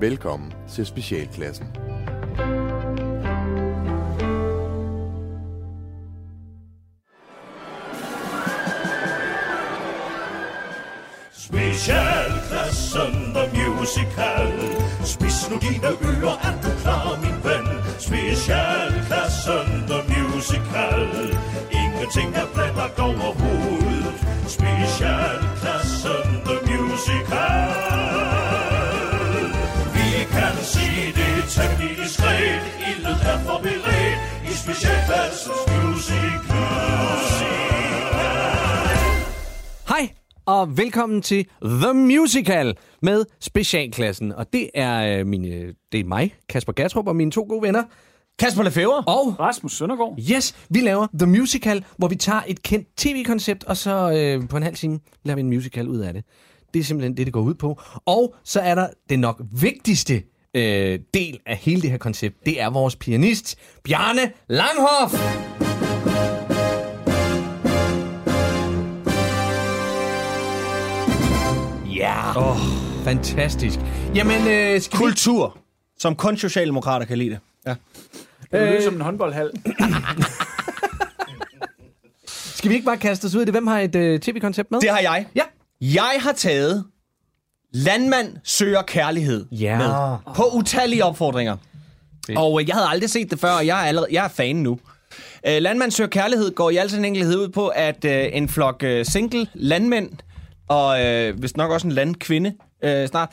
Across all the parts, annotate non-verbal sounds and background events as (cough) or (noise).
Velkommen til Specialklassen. Specialklassen The Musical Spis nu dine ører, er du klar, min ven? Specialklassen The Musical Ingenting er blandt overhovedet Specialklassen The Musical temmelig diskret Ildet er forberedt i Specialklassens Musical Hej og velkommen til The Musical med Specialklassen. Og det er, øh, mine, det er mig, Kasper Gatrup, og mine to gode venner. Kasper Lefebvre. Og Rasmus Søndergaard. yes, vi laver The Musical, hvor vi tager et kendt tv-koncept, og så øh, på en halv time laver vi en musical ud af det. Det er simpelthen det, det går ud på. Og så er der det nok vigtigste øh, del af hele det her koncept. Det er vores pianist, Bjarne Langhoff. Ja, oh. fantastisk. Jamen, øh, skal vi... Kultur, som kun socialdemokrater kan lide det. Ja. Det er øh, som en håndboldhal. Skal vi ikke bare kaste os ud i det? Hvem har et øh, tv-koncept med? Det har jeg. Ja. Jeg har taget Landmand søger kærlighed Ja. med på utallige opfordringer. Og øh, jeg havde aldrig set det før, og jeg er, allerede, jeg er fan nu. Øh, landmand søger kærlighed går i al sin enkelhed ud på, at øh, en flok øh, single landmænd, og øh, hvis nok også en landkvinde øh, snart,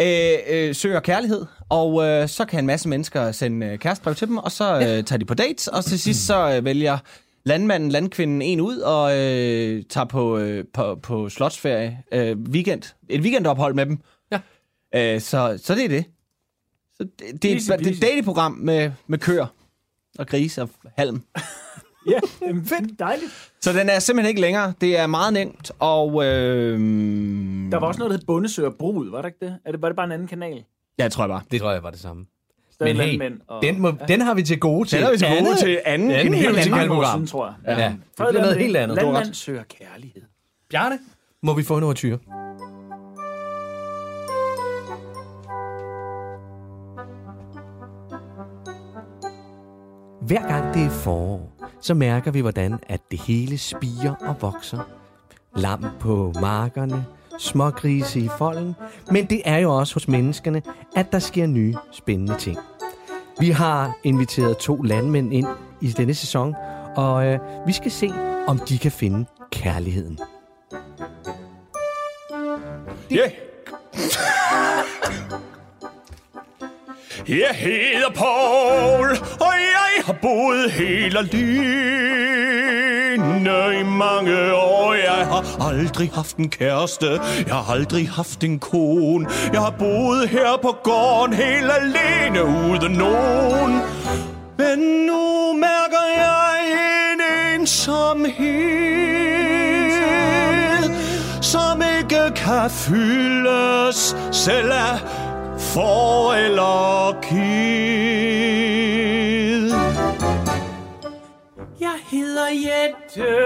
øh, øh, søger kærlighed. Og øh, så kan en masse mennesker sende øh, kærestebrev til dem, og så øh, tager de på dates, og til sidst så øh, vælger landmanden, landkvinden en ud og øh, tager på, øh, på, på slotsferie øh, weekend. Et weekendophold med dem. Ja. Øh, så, så det er det. Så det, det, Easy er, det er et datingprogram med, med køer og grise og halm. (laughs) ja, fedt. Dejligt. Så den er simpelthen ikke længere. Det er meget nemt, og... Øh, Der var også noget, der hed Bundesøger Brud, var det ikke det? Er det, var det bare en anden kanal? Ja, jeg tror jeg bare. Det tror jeg var det samme. Men hey, landmænd og- den, må, ja. den har vi til gode til. Den har vi til gode andet- til anden. anden En helt anden program. Tror jeg. Ja, det bliver noget helt andet. Landmand søger kærlighed. Bjarne, må vi få en overtyr? Hver gang det er forår, så mærker vi, hvordan at det hele spiger og vokser. Lam på markerne, smågrise i folden, men det er jo også hos menneskerne, at der sker nye spændende ting. Vi har inviteret to landmænd ind i denne sæson, og øh, vi skal se, om de kan finde kærligheden. Yeah. Jeg hedder Paul, og jeg har boet hele livet alene i mange år. Jeg har aldrig haft en kæreste, jeg har aldrig haft en kone. Jeg har boet her på gården helt alene uden nogen. Men nu mærker jeg en ensomhed, som ikke kan fyldes selv af for eller kid. Jeg hedder Jette,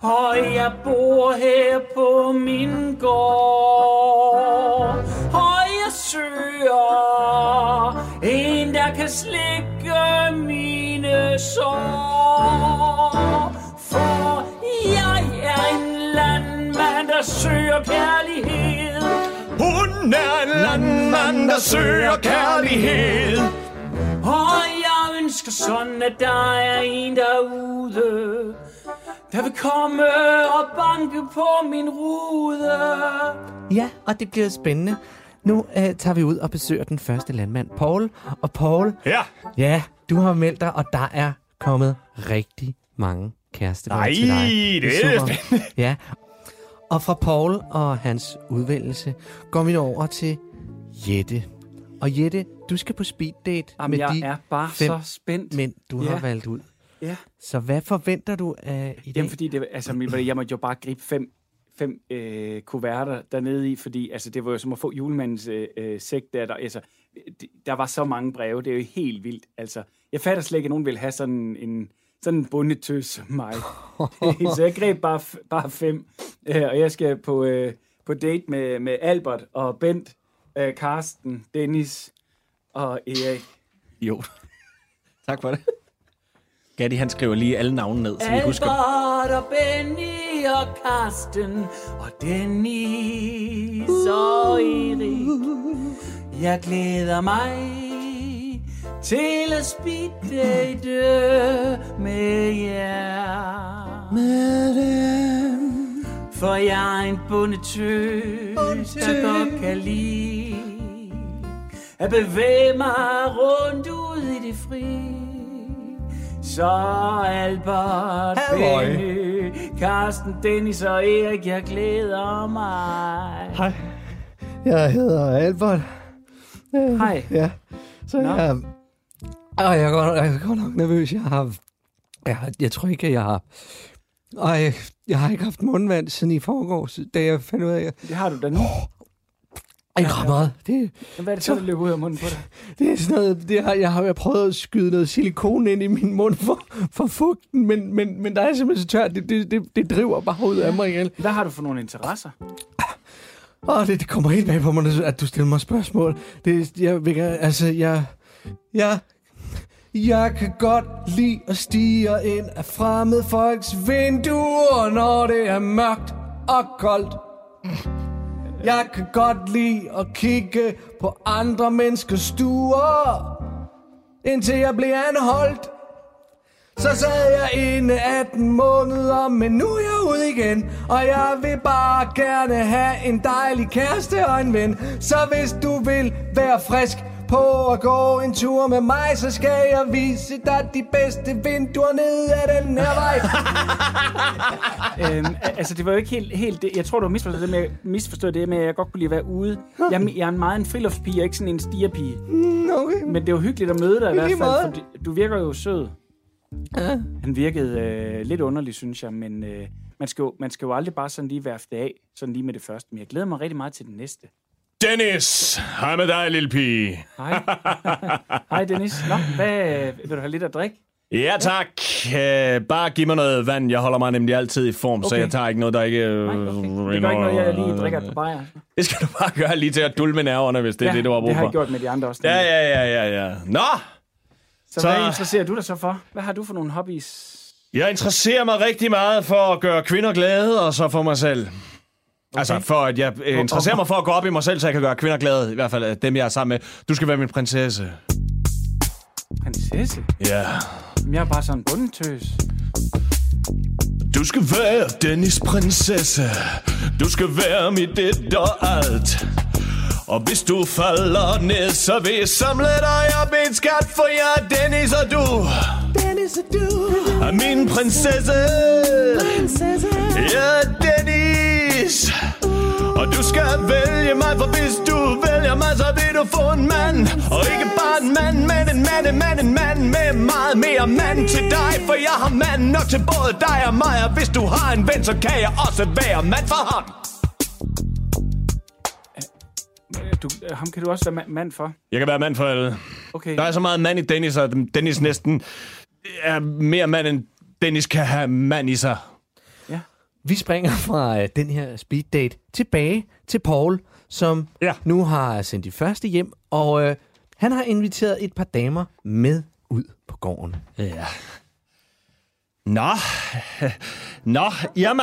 og jeg bor her på min gård. Og jeg søger en, der kan slikke mine sår. For jeg er en landmand, der søger kærlighed. Hun er en landmand, der søger kærlighed. Og ønsker sådan, at der er en derude, der vil komme og banke på min rude. Ja, og det bliver spændende. Nu øh, tager vi ud og besøger den første landmand, Paul. Og Paul, Ja, ja, du har meldt dig, og der er kommet rigtig mange kærestebrev Nej, til dig. det er super. Ja, og fra Paul og hans udvælgelse går vi nu over til Jette. Og Jette, du skal på speed date Jamen, med jeg de er bare fem så spændt. mænd, du Ja. har valgt ud. Ja. Så hvad forventer du af i dag? Jamen, fordi det, altså, jeg måtte jo bare gribe fem, fem øh, kuverter dernede i, fordi altså, det var jo som at få julemandens øh, øh, sæk der. Der, altså, det, der var så mange breve, det er jo helt vildt. Altså, jeg fatter slet ikke, at nogen vil have sådan en, sådan en bundetøs som mig. (laughs) så jeg greb bare, bare fem, øh, og jeg skal på, øh, på date med, med Albert og Bent øh, Karsten, Dennis og Erik. Jo. (laughs) tak for det. Gatti, han skriver lige alle navne ned, så vi husker. Albert og Benny og Karsten og Dennis og Erik. Jeg glæder mig til at speed date med jer. Med dem. For jeg er en bundetøs, der godt kan lide at bevæge mig rundt ud i det fri. Så Albert, Halløj. Benny, Karsten, Dennis og Erik, jeg glæder mig. Hej. Jeg hedder Albert. Hej. Ja. Så Nå. jeg... Og jeg er, godt, jeg er godt nok nervøs. Jeg har... Jeg, jeg tror ikke, at jeg har... Og jeg, har ikke haft mundvand siden i forgårs, da jeg fandt ud af, Det har du da nu. Jeg ret meget. Det, Hvad er det så, der løber ud af munden på dig? (laughs) det er sådan noget, det har, jeg har prøvet at skyde noget silikon ind i min mund for, for fugten, men, men, men der er simpelthen så tørt, det, det, det, det driver bare ud af mig igen. Hvad har du for nogle interesser? Åh, det, det kommer helt bag på mig, at du stiller mig spørgsmål. Det, jeg, altså, jeg, jeg, jeg kan godt lide at stige ind af fremmede folks vinduer, når det er mørkt og koldt. Jeg kan godt lide at kigge på andre menneskers stuer, indtil jeg blev anholdt. Så sad jeg inde 18 måneder, men nu er jeg ude igen Og jeg vil bare gerne have en dejlig kæreste og en ven Så hvis du vil være frisk på at gå en tur med mig Så skal jeg vise dig de bedste vinduer ned ad den her vej (laughs) øhm, altså, det var jo ikke helt, helt det. Jeg tror, du har misforstået det med, misforstået det med, at jeg godt kunne lide at være ude. Jeg, er- jeg er en meget en friluftspige, ikke sådan en stierpige. okay. Men det var hyggeligt at møde dig i hvert fald, fordi du virker jo sød. Ja. Han virkede øh, lidt underlig, synes jeg, men øh, man, skal jo, man skal jo aldrig bare sådan lige værfte det af, sådan lige med det første. Men jeg glæder mig rigtig meget til den næste. Dennis, hej med dig, lille pige. Hej. (laughs) Hej, Dennis. Nå, hvad, vil du have lidt at drikke? Ja, tak. Øh, bare giv mig noget vand. Jeg holder mig nemlig altid i form, okay. så jeg tager ikke noget, der ikke... Øh, Nej, okay. Det gør ikke noget, jeg lige drikker par bajer. Det skal du bare gøre lige til at dulme nerverne, hvis det er det, du har brug det har for. jeg gjort med de andre også. Ja, ja, ja, ja, ja. Nå, Så, Så- hvad interesserer du dig så for? Hvad har du for nogle hobbies? jeg interesserer mig rigtig meget for at gøre kvinder glade, og så for mig selv. Okay. Altså, for at jeg øh, interesserer mig for at gå op i mig selv, så jeg kan gøre kvinder glade. I hvert fald øh, dem, jeg er sammen med. Du skal være min prinsesse. Prinsesse? Ja. Jamen, Jeg er bare sådan en bundetøs. Du skal være Dennis prinsesse. Du skal være mit et og alt. Og hvis du falder ned, så vil jeg samle dig op i et skat, for jeg er Dennis og du Dennis og du, er min prinsesse. prinsesse. Jeg er Dennis. Og du skal vælge mig, for hvis du vælger mig, så vil du få en mand. Og ikke bare en mand, men en mand, en mand, en mand med meget mere mand til dig. For jeg har mand nok til både dig og mig, og hvis du har en ven, så kan jeg også være mand for ham. Øh, Du, øh, ham kan du også være ma- mand for. Jeg kan være mand for alle. Okay. Der er så meget mand i Dennis, at Dennis næsten er mere mand, end Dennis kan have mand i sig. Vi springer (laughs) fra øh, den her speed date tilbage til Paul, som Ja. nu har sendt de første hjem, og øh, han har inviteret et par damer med ud på gården. Ja. Nå, (laughs) nå, Irma,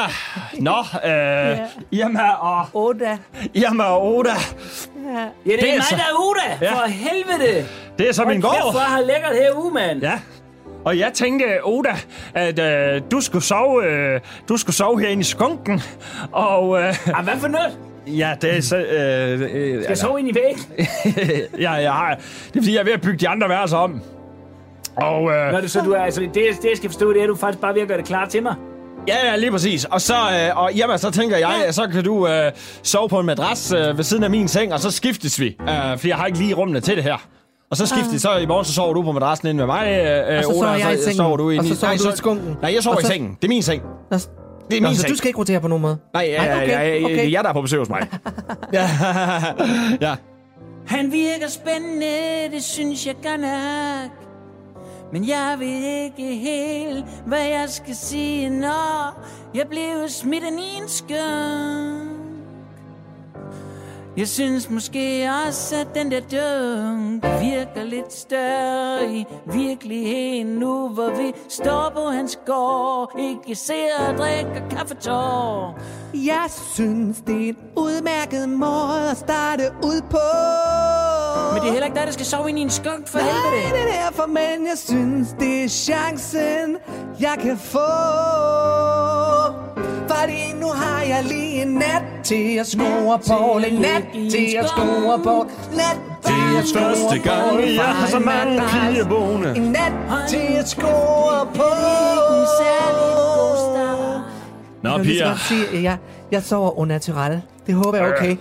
nå, øh, (laughs) Irma og, Oda. Irma og Oda, Ja, det, Det er er mig, så- der er Uda. Ja. For helvede. det er så min gård. hvor har lækkert herude, mand. Ja. Og jeg tænkte, Oda, at øh, du skulle sove, øh, du skulle sove herinde i skunken. Og øh, Ah, hvad for noget? ja, det er så... Øh, øh, Skal jeg sove ind i væggen? (laughs) ja, jeg har, det er fordi, jeg er ved at bygge de andre værelser om. Og øh, Nå, det, så du er, altså, det, det, jeg skal forstå, det er, at du faktisk bare ved at gøre det klar til mig. ja, ja, lige præcis. Og så, øh, og, jamen, så tænker jeg, så kan du øh, sove på en madras øh, ved siden af min seng, og så skiftes vi. Øh, fordi jeg har ikke lige rummene til det her. Og så skiftes så i morgen, så sover du på madrassen inde med mig, øh, Og så sover jeg i så sengen. sover du inde Og så i- sover Nej, du i skunken. Nej, jeg sover Og i så- sengen. Det er min seng. Nå, Det er Nå, min så seng. du skal ikke rotere på nogen måde? Nej, ja, Nej, okay, ja, ja, okay. det er jer, der er på besøg hos mig. (laughs) ja, ja. Han virker spændende, det synes jeg godt nok. Men jeg ved ikke helt, hvad jeg skal sige, når jeg blev smidt af en skøn. Jeg synes måske også, at den der dunk virker lidt større i virkeligheden nu, hvor vi står på hans gård, ikke ser og drikker kaffetår. Jeg synes, det er en udmærket måde at starte ud på. Men det er heller ikke dig, der skal sove ind i en skunk for Nej, helvede. det er derfor, men jeg synes, det er chancen, jeg kan få. Fordi nu har jeg lige en nat til at score på. En nat til at score på. Nat til at score første gang, jeg har så mange piger boende. En nat til at score på. En særlig god start. Nå, Jeg piger. godt sige, at jeg, jeg sover unaturelt. Det håber jeg er okay.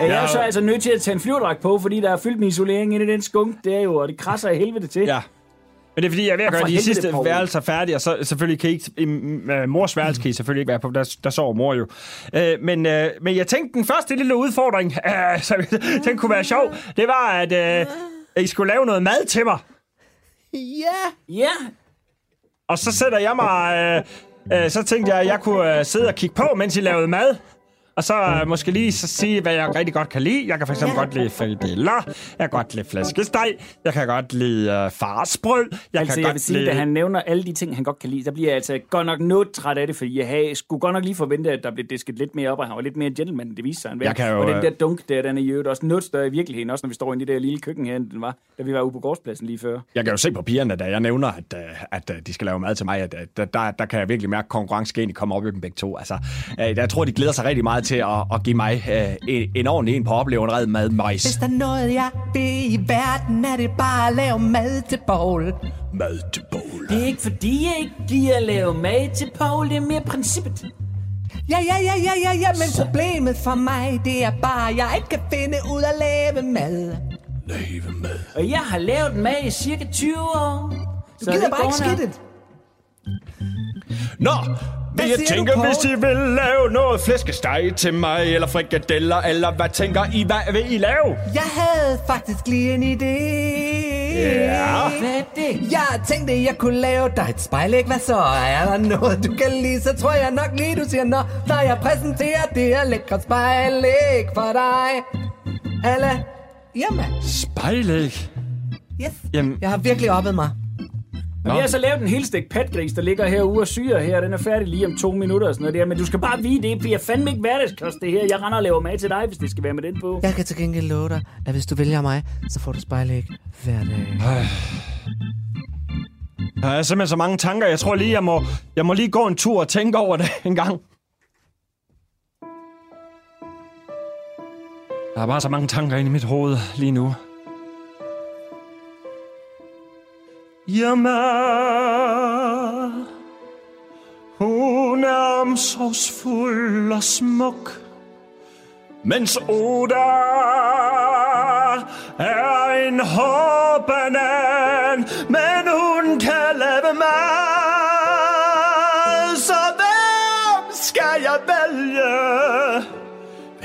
Jeg er jo så altså nødt til at tage en flyverdragt på, fordi der er fyldt med isolering inde i den skunk. Det er jo, og det krasser af helvede til. Ja. Men det er fordi, jeg er ved at Og gøre de sidste Poul. værelser færdige, og så selvfølgelig kan I ikke... I, uh, mors værelse kan I selvfølgelig ikke være på, der, der sover mor jo. Uh, men, uh, men jeg tænkte, den første lille udfordring, uh, (laughs) som jeg tænkte kunne være sjov, det var, at uh, I skulle lave noget mad til mig. Ja. Ja, Og så sætter jeg mig... Uh, uh, så tænkte jeg, at jeg kunne uh, sidde og kigge på, mens I lavede mad. Og så uh, måske lige så sige, hvad jeg rigtig godt kan lide. Jeg kan fx ja. godt lide frikadeller. Jeg kan godt lide flæskesteg. Jeg kan godt lide uh, farsbrød. Jeg altså kan jeg godt vil sige, lide... at han nævner alle de ting, han godt kan lide, der bliver jeg altså godt nok noget træt af det, fordi jeg havde, skulle godt nok lige forvente, at der blev disket lidt mere op, og han var lidt mere gentleman, det viste sig. Han. Jeg kan jo, og den øh, der dunk der, den er jo også noget større i virkeligheden, også når vi står inde i det der lille køkken her, end den var, da vi var ude på gårdspladsen lige før. Jeg kan jo se på pigerne, da jeg nævner, at, øh, at øh, de skal lave mad til mig, at at der, der kan jeg virkelig mærke, at konkurrencen kommer op i dem begge to. Altså, øh, jeg tror, de glæder sig rigtig meget til at, at give mig øh, en, en ordentlig en på oplevelsen mad Hvis majs. der er noget, jeg vil i verden, er det bare at lave mad til bowl. Mad til bowl. Det er ikke fordi, jeg ikke gider at lave mad til Paul, det er mere princippet. Ja, ja, ja, ja, ja, ja, men problemet for mig, det er bare, at jeg ikke kan finde ud af at lave mad. Lave mad. Og jeg har lavet mad i cirka 20 år. Du gider bare ikke skidtet. Nå, vil jeg du, tænker, Poul? hvis I vil lave noget flæskesteg til mig, eller frikadeller, eller hvad tænker I, hvad vil I lave? Jeg havde faktisk lige en idé. Ja. Hvad er det? Jeg tænkte, jeg kunne lave dig et spejlæg. Hvad så? Er der noget, du kan lide? Så tror jeg nok lige, du siger nå, når jeg præsenterer det her lækre spejlæg for dig. Alle, jamen, Spejlæg. yes. Jamen, Jeg har virkelig oppet mig. Og vi har så lavet en helt stik patgris, der ligger herude og syrer her. Den er færdig lige om to minutter og sådan noget der. Men du skal bare vide, det bliver fandme ikke hverdagskost det her. Jeg render og laver mad til dig, hvis det skal være med den på. Jeg kan til gengæld love dig, at hvis du vælger mig, så får du spejlæg hver dag. der er simpelthen så mange tanker. Jeg tror lige, jeg må, jeg må lige gå en tur og tænke over det en gang. Der er bare så mange tanker inde i mit hoved lige nu. Jamen, hun er omsorgsfuld og smuk, mens Oda er en hård banan, men hun kan lave mad,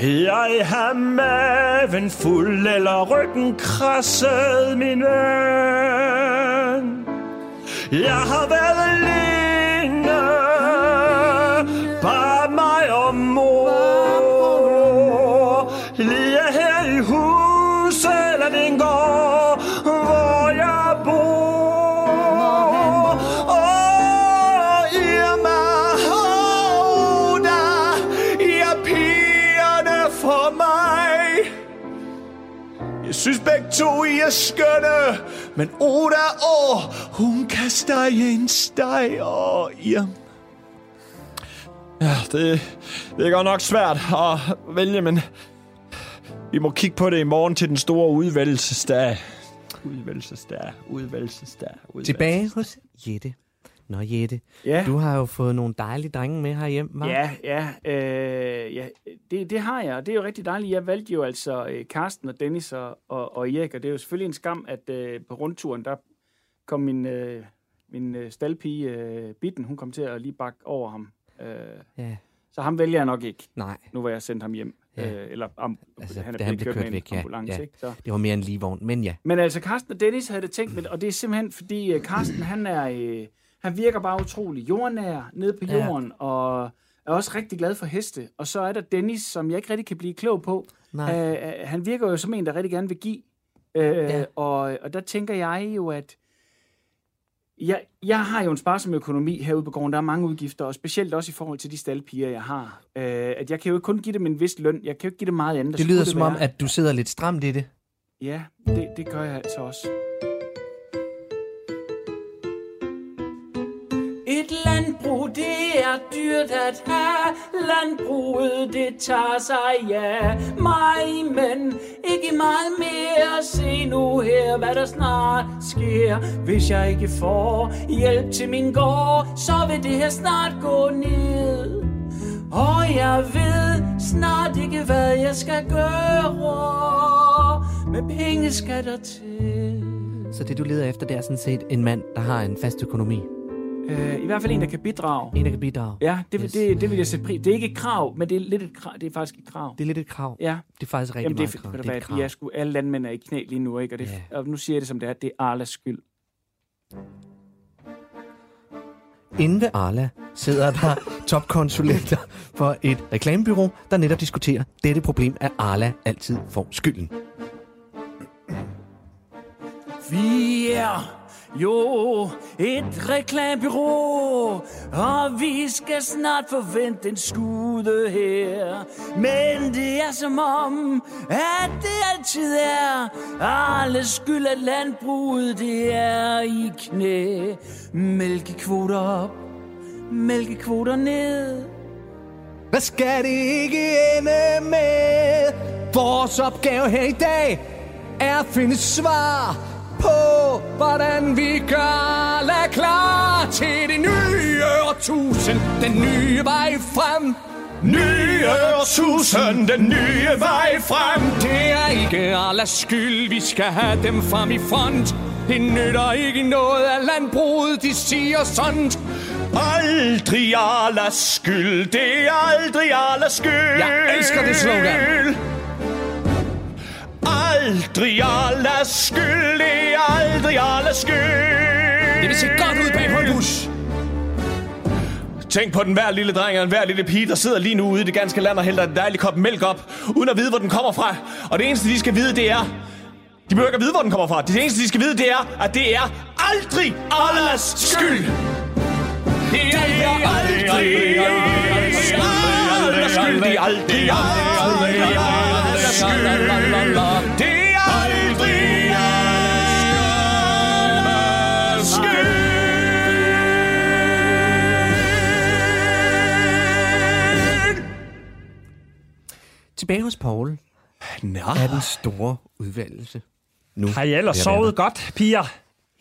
jeg har maven fuld eller ryggen krasset, min ven? Jeg har været alene, bare mig og mor. Lige her i huset, eller din gård, synes begge to, I er skønne, men Oda, åh, hun kan stege en steg, og Irma. Ja, det, det er godt nok svært at vælge, men vi må kigge på det i morgen til den store udvælgelsesdag. Udvælgelsesdag, udvælgelsesdag, udvælgelsesdag. Tilbage hos Jette. Nå, Jette, Ja. du har jo fået nogle dejlige drenge med herhjem, hva'? Ja, ja, øh, ja det, det har jeg, og det er jo rigtig dejligt. Jeg valgte jo altså øh, Karsten og Dennis og, og, og Erik, og det er jo selvfølgelig en skam, at øh, på rundturen, der kom min, øh, min øh, staldpige øh, Bitten, hun kom til at lige bakke over ham. Øh, Ja, så ham vælger jeg nok ikke, nej. nu hvor jeg sendt ham hjem. Ja. Øh, eller am, Altså, han er blevet blev kørt, kørt med væk, en ambulance, ja. ikke? Så. Det var mere en ligevogn, men ja. Men altså, Carsten og Dennis havde det tænkt med, og det er simpelthen, fordi uh, Carsten, han er, øh, han virker bare utrolig jordnær nede på Ja. jorden, og er også rigtig glad for heste. Og så er der Dennis, som jeg ikke rigtig kan blive klog på. Nej. Øh, han virker jo som en, der rigtig gerne vil give. Øh, Ja. ja. og, og der tænker jeg jo, at jeg, jeg har jo en sparsom økonomi herude på gården. Der er mange udgifter, og specielt også i forhold til de staldpiger, jeg har. Øh, at jeg kan jo ikke kun give dem en vis løn. Jeg kan jo ikke give dem meget andet. Det lyder som om, at du sidder lidt stramt i det. Ja, det, det gør jeg altså også. Et landbrug, det er dyrt at have. Landbruget, det tager sig ja, mig, men ikke meget mere. Se nu her, hvad der snart sker. Hvis jeg ikke får hjælp til min gård, så vil det her snart gå ned. Og jeg ved snart ikke, hvad jeg skal gøre. Med penge skal der til. Så det, du leder efter, det er sådan set en mand, der har en fast økonomi. Øh, I hvert fald en, der kan bidrage. En, der kan bidrage. Ja, det, Yes. det, det vil jeg sætte pris. Det er ikke et krav, men det er lidt et krav. Det er faktisk et krav. Det er lidt et krav. Ja, Det er faktisk rigtig Jamen, det meget er, krav. ved du Det er et krav. er sgu, alle landmænd er i knæ lige nu, ikke? Og, det, Ja. og nu siger jeg det som det er, det er Arlas skyld. Inde ved Arla sidder der (laughs) topkonsulenter for et reklamebyrå, der netop diskuterer dette problem, at Arla altid får skylden. Vi er jo et reklamebyrå, og vi skal snart forvente en skude her. Men det er som om, at det altid er alle skyld, at landbruget det er i knæ. Mælkekvoter op, mælkekvoter ned. Hvad skal det ikke ende med? Vores opgave her i dag er at finde svar på, hvordan vi gør la klar til det nye årtusind. Den nye vej frem. Nye susen, den nye vej frem. Det er ikke Arlas skyld, vi skal have dem frem i front. Det nytter ikke noget af landbruget, de siger sådan. Aldrig alles skyld, det er aldrig alles skyld. Jeg elsker det slogan. Aldrig Arlas skyld, det er aldrig Arlas skyld. Det vil se godt ud bag på en bus. Tænk på den hver lille dreng og en hver lille pige, der sidder lige nu ude i det ganske land og hælder en dejlig kop mælk op, uden at vide, hvor den kommer fra. Og det eneste, de skal vide, det er... De behøver ikke at vide, hvor den kommer fra. Det eneste, de skal vide, det er, at det er aldrig Arlas skyld. Det er aldrig, aldrig, Arlas skyld. Det er aldrig, aldrig, Arlas skyld. Det er Tilbage hos Paul Nå. er den store udvalgelse. Nu. Har I ellers sovet godt, piger?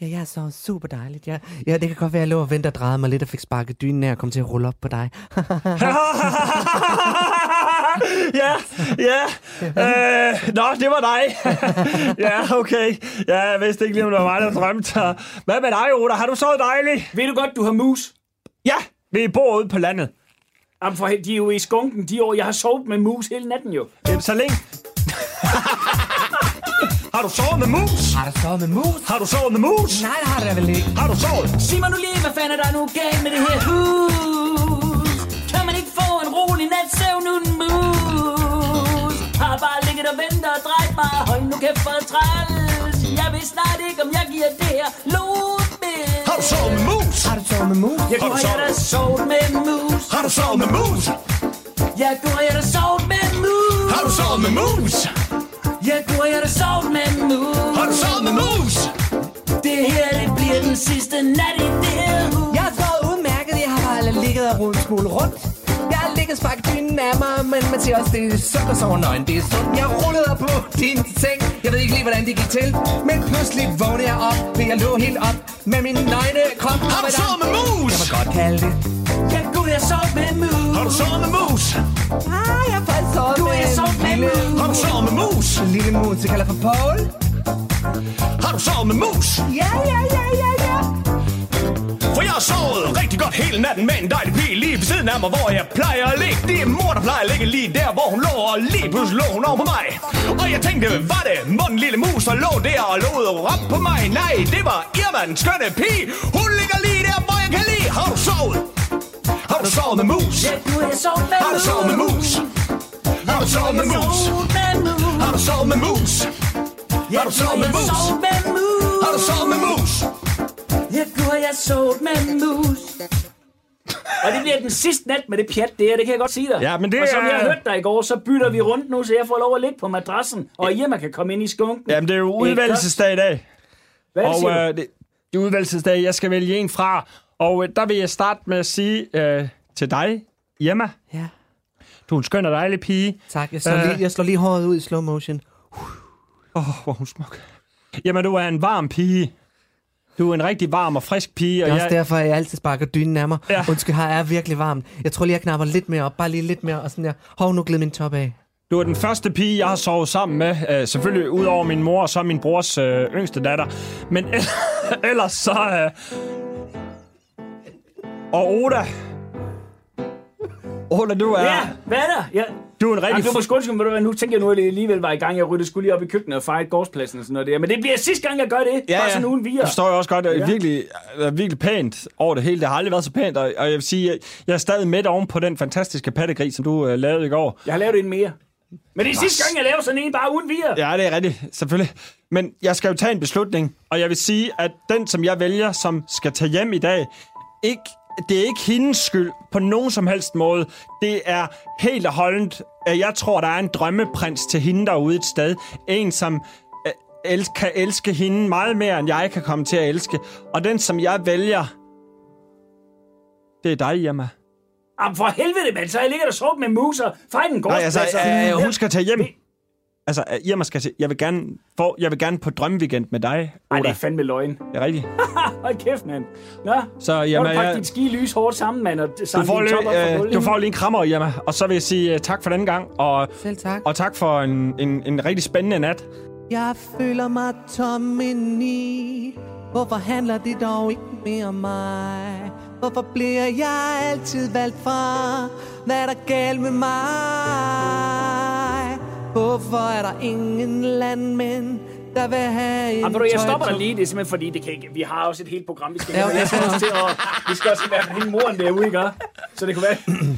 Ja, jeg så super dejligt. Ja, ja, det kan godt være, at jeg lå og ventede og drejede mig lidt og fik sparket dynen ned og kom til at rulle op på dig. (laughs) ja, ja. Øh, nå, det var dig. (laughs) ja, okay. Ja, jeg vidste ikke lige, om det var mig, der drømte. Hvad med dig, Oda? Har du sovet dejligt? Ved du godt, du har mus? Ja, vi bor ude på landet. Jamen for, de er jo i skunken de år. Jeg har sovet med mus hele natten jo. Jamen, så længe. (laughs) Har du sovet med mus? Har du sovet med mus? Har du sovet med mus? Nej, det har da vel ikke. Har du sovet? Sig mig nu lige, hvad fanden er der nu galt med det her hus? Kan man ikke få en rolig nat søvn uden mus? Har bare ligget og ventet og drejet mig. Hold nu kæft for træls. Jeg ved snart ikke, om jeg giver det her lort med. Har du sovet med mus? Har du sovet med mus? Jeg går jeg da sovet med mus. Har du sovet med mus? Jeg går jeg da sovet med mus. Har du sovet med mus? Jeg går jeg da sovet med mus. Har du sovet med mus? Det her, det bliver den sidste nat i det her hus. Jeg har sovet udmærket. Jeg har bare ligget og en smule rundt. Jeg og sparket dynen af mig, men man siger også, det er sundt at sove nøgen. Det er sundt. Jeg rullede på din seng. Jeg ved ikke lige, hvordan det gik til. Men pludselig vågnede jeg op, for jeg lå helt op med min nøgne krop. Har du sovet med mus? Jeg må godt kalde det. Jeg går jeg sovet med mus. Har du sovet med mus? Ah, jeg har sovet Du med er sovet med lille, mus. Har du sovet med mus? en lille mus, jeg kalder for Paul. Har du sovet med mus? Ja, ja, ja, ja, ja. For jeg har sovet rigtig godt hele natten med en dejlig pige lige ved siden af mig, hvor jeg plejer at ligge. Det er mor, der plejer at ligge lige der, hvor hun lå, og lige pludselig lå hun over på mig. Og jeg tænkte, var det mon lille mus, der lå der og lå og op på mig? Nej, det var Irman, skønne pige. Hun ligger lige der, hvor jeg kan lide. Har du sovet? Har du sovet med mus? Jeg går jeg sovet med Har du sovet med mus? Har du sovet med mus? Mus. Har du sovet med mus? Har du mus? sovet med mus. Har du sovet med mus? Jeg kunne jeg sovet med mus. Og det bliver den sidste nat med det pjat der, det kan jeg godt sige dig. Ja, men det og som er- jeg hørte dig i går, så bytter vi rundt nu, så jeg får lov at ligge på madrassen, og Irma kan komme ind i skunken. Jamen, det er jo udvalgelsesdag i dag. Hvad Og siger øh, du? det, det er udvalgelsesdag. Jeg skal vælge en fra. Og øh, der vil jeg starte med at sige øh, til dig, Emma. Ja, Du er en skøn og dejlig pige. tak. Jeg slår, Øh. lige, jeg slår lige håret ud i slow motion. Åh, oh, hvor er hun smuk. Jamen, du er en varm pige. Du er en rigtig varm og frisk pige. Det Og er også jeg, derfor, at jeg altid sparker dynen af mig. Ja. Undskyld, her er virkelig varmt. Jeg tror lige, jeg knapper lidt mere op. Bare lige lidt mere. Og sådan der. Hov, nu gled min top af. du er den første pige, jeg har sovet sammen med. Øh, selvfølgelig ud over min mor og så min brors øh, yngste datter. Men (laughs) ellers så... Øh, og Oda. Oda, du er, Ja, hvad er der? Jeg, du er en Jamen, rigtig... du må undskylde mig, ved du hvad, nu tænker jeg nu, at det alligevel var i gang. Jeg ryddede skulle lige op i køkkenet og fejre gårdspladsen og sådan noget der. Men det bliver sidste gang, jeg gør det. Ja, Bare sådan uden virer. Det forstår jeg også godt. Det er Ja. virkelig, virkelig pænt over det hele. Det har aldrig været så pænt. Og, og jeg vil sige, jeg, jeg er stadig midt oven på den fantastiske pattegris, som du øh, lavede i går. Jeg har lavet en mere. Men det er sidste gang, jeg laver sådan en, bare uden virer. Ja, det er rigtigt. Selvfølgelig. Men jeg skal jo tage en beslutning. Og jeg vil sige, at den, som jeg vælger, som skal tage hjem i dag, ikke, det er ikke hendes skyld på nogen som helst måde. Det er helt og holdent. at Jeg tror, der er en drømmeprins til hende derude et sted. En, som øh, el- kan elske hende meget mere, end jeg kan komme til at elske. Og den, som jeg vælger, det er dig, Emma. Jamen for helvede, mand, så jeg ligger der sovet med muser. Fejl en Nej, altså, gårdsplads. øh, hun skal tage hjem. Altså, øh, Irma skal til, jeg vil gerne, få, jeg vil gerne på drømmeweekend med dig, Ej, det Oda. er fandme løgn. Det er rigtigt. (laughs) Hold kæft, mand. Nå, Så jamen, du jeg, dit ski lys hårdt sammen, mand, og du, får lige, øh, du får lige en krammer, Irma. Og så vil jeg sige uh, tak for den gang, og, Selv tak. og tak for en, en, en rigtig spændende nat. Jeg føler mig tom indeni. Hvorfor handler det dog ikke mere om mig? Hvorfor bliver jeg altid valgt fra? Hvad er der galt med mig? Hvorfor er der ingen landmænd, der vil have en Jamen, jeg stopper dig lige. Det er simpelthen fordi, det kan ikke, vi har også et helt program, vi skal Ja, okay. Jeg skal også til at, vi skal også være hende moren derude, ikke? Så det kunne være...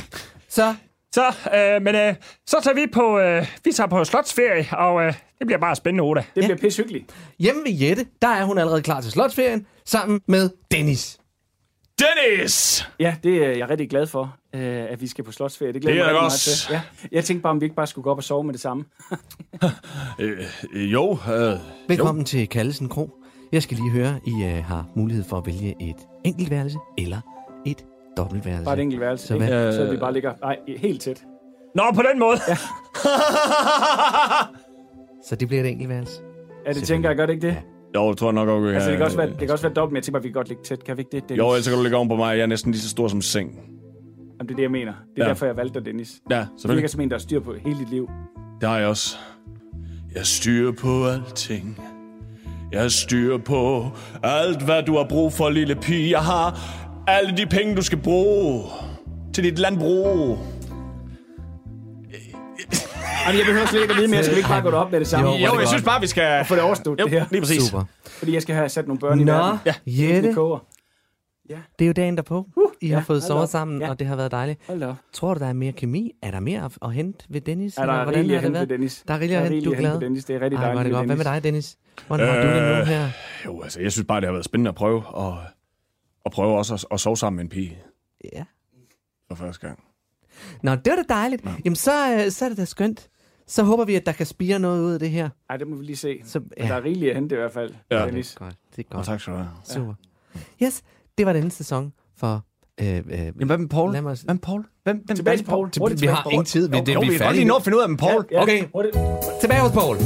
Så, Så, øh, men øh, så tager vi på, øh, vi tager på slotsferie, og øh, det bliver bare spændende, Oda. Det bliver pisse hyggeligt. hjemme ved Jette, der er hun allerede klar til slotsferien, sammen med Dennis. Dennis! Ja, det er jeg rigtig glad for, øh, at vi skal på slotsferie. Det glæder Det er mig også. meget til. Ja. Jeg tænkte bare, om vi ikke bare skulle gå op og sove med det samme. (laughs) Øh, øh, jo, øh, Velkommen til Kallesen Kro. Jeg skal lige høre, I uh, har mulighed for at vælge et enkeltværelse eller et dobbeltværelse. Bare et enkelt værelse. Så hvad? Så vi bare ligger nej, helt tæt. Nå, på den måde. Ja. (laughs) Så det bliver et enkeltværelse. Ja, det tænker jeg godt, ikke det? Jo, jeg tror nok, okay. Altså, det kan også være, det kan også være dobbelt, men jeg tænker bare, vi kan godt ligge tæt. Kan vi ikke det, Dennis? Jo, ellers så kan du ligge oven på mig. Jeg er næsten lige så stor som seng. Jamen, det er det, jeg mener. Det er Ja. derfor, jeg valgte dig, Dennis. Ja, Du ligger selvfølgelig. som en, der har styr på hele dit liv. Det har jeg også. Jeg styrer på alting. Jeg styrer på alt, hvad du har brug for, lille pige. Jeg har alle de penge, du skal bruge til dit landbrug. Jamen, jeg behøver slet ikke at vide mere. Skal vi ikke bare gå derop med det samme? Jo, Jo, jeg synes bare, vi skal... Få det overstået, Jo, det her. lige præcis. Super. Fordi jeg skal have sat nogle børn i Nå, verden. ja. Jette, Det koger. det er jo dagen derpå. I har ja, fået hold sovet op. sammen, Ja. og det har været dejligt. Op. Tror du, der er mere kemi? Er der mere at, at hente ved Dennis? Er eller der hvordan rigeligt har at det hente ved været? Dennis? Der er rigeligt at hente, du er rigeligt at glad? hente ved Dennis. Det er rigtig Ej, er dejligt det godt. Hvad med dig, Dennis? Hvordan har du det nu Øh, her? Jo, altså, jeg synes bare, det har været spændende at prøve. Og, og prøve også at, at sove sammen med en pige Ja. for første gang. Nå, det var da dejligt. Jamen, så, øh, så er det da skønt. Så håber vi, at der kan spire noget ud af det her. Ej, det må vi lige se. Så, Ja. Der er rigeligt at hente i hvert fald. Ja. Dennis. Godt, det er Og godt. tak skal du have. Super. Yes, det var denne sæson for... Øh, øh, Jamen, hvad med Paul? Lad mig... Hvem Paul? Hvem, hvem, Tilbage til Paul. Hurtigt Vi har ingen tid. Vi, det, Jo, vi vi er kan lige færdige. nå at finde ud af med Paul. Ja, Okay. Hurtigt. Tilbage hos Paul.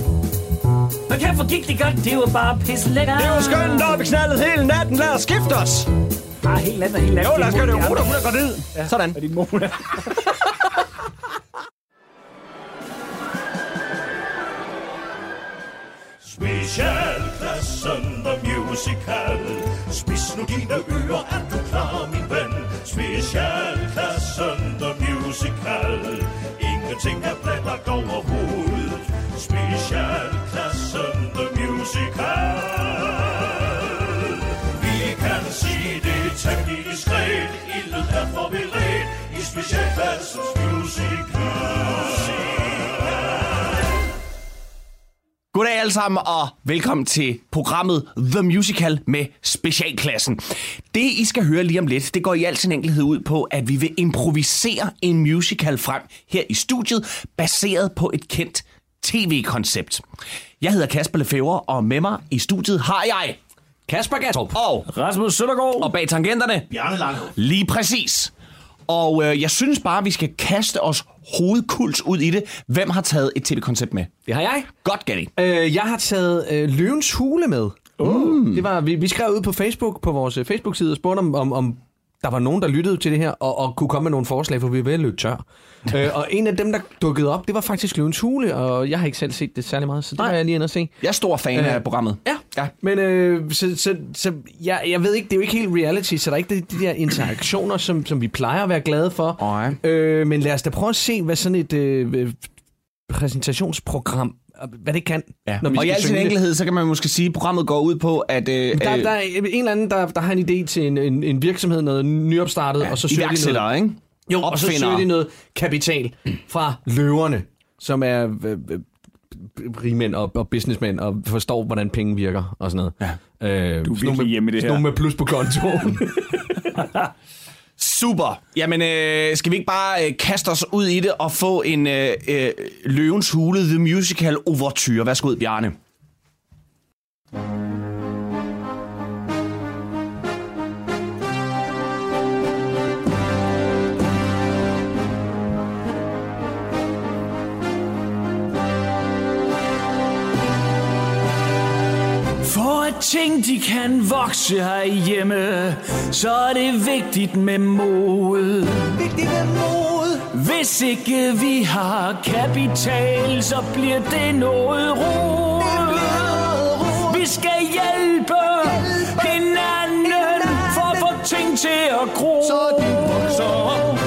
Men kæft, gik det godt, det var bare pisse lækkert. Det er jo skønt, når vi knaldet hele natten. Lad os skifte os. Ah, helt og helt natten. Jo, lad os gøre det. Hun er gravid. Sådan. Og din mor, hun er... (laughs) Specialklassen The Musical Spids nu dine ører, er du klar, min ven? Specialklassen The Musical Ingenting er planlagt overhovedet Specialklassen The Musical er forberedt i specialklassens musical Goddag alle sammen, og velkommen til programmet The Musical med Specialklassen. Det, I skal høre lige om lidt, det går i al sin enkelhed ud på, at vi vil improvisere en musical frem her i studiet, baseret på et kendt tv-koncept. Jeg hedder Kasper Lefevre, og med mig i studiet har jeg Kasper Gatrup og Rasmus Søndergaard. og bag tangenterne Bjarne Langhoff. Lige præcis. Og øh, jeg synes bare, vi skal kaste os hovedkuls ud i det. Hvem har taget et tv-koncept med? Det har jeg. Godt, Gatti. Øh, jeg har taget øh, Løvens Hule med. Mm. Det var, vi, vi skrev ud på Facebook, på vores øh, Facebook-side, og spurgte om, om, om der var nogen, der lyttede til det her, og, og kunne komme med nogle forslag, for vi er ved at løbe tør. (laughs) øh, og en af dem, der dukkede op, det var faktisk Løvens Hule, og jeg har ikke selv set det særlig meget, så det Nej. var jeg lige inde og se. Jeg er stor fan Øh, af programmet. Ja, Ja. men øh, så, så, så jeg, jeg ved ikke, det er jo ikke helt reality, så der er ikke de, de der interaktioner, som, som vi plejer at være glade for. Nej. Øh, men lad os da prøve at se, hvad sådan et øh, præsentationsprogram, hvad det kan, Ja. når vi Og i al sin enkelhed, så kan man måske sige, at programmet går ud på, at... Øh, Der, der er en eller anden, der, der har en idé til en, en, en virksomhed, noget nyopstartet, ja, og så søger de noget, ikke? jo, og så søger de noget kapital fra løverne, som er øh, øh, rigmænd og, og businessmænd, og forstår, hvordan penge virker og sådan noget. Ja. Øh, Du er virkelig hjemme i det her. Nogle med plus på kontoen. (laughs) (laughs) Super. Jamen, øh, skal vi ikke bare øh, kaste os ud i det og få en øh, øh, Løvens Hule The Musical Overture? Værsgo, Bjarne. Ting de kan vokse herhjemme, så er det vigtigt med mod. Vigtigt med mod. Hvis ikke vi har kapital, så bliver det noget rod. Vi skal hjælpe hinanden for at få ting til at gro. Så de vokser.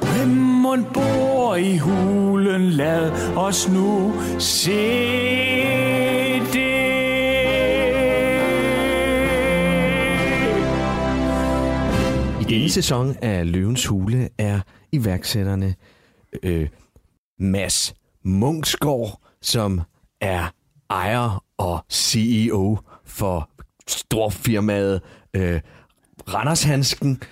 Hvem mon bor i hulen, lad os nu se denne sæson af Løvens Hule er iværksætterne øh, Mads Munksgaard, som er ejer og CEO for storfirmaet øh, Randershansken.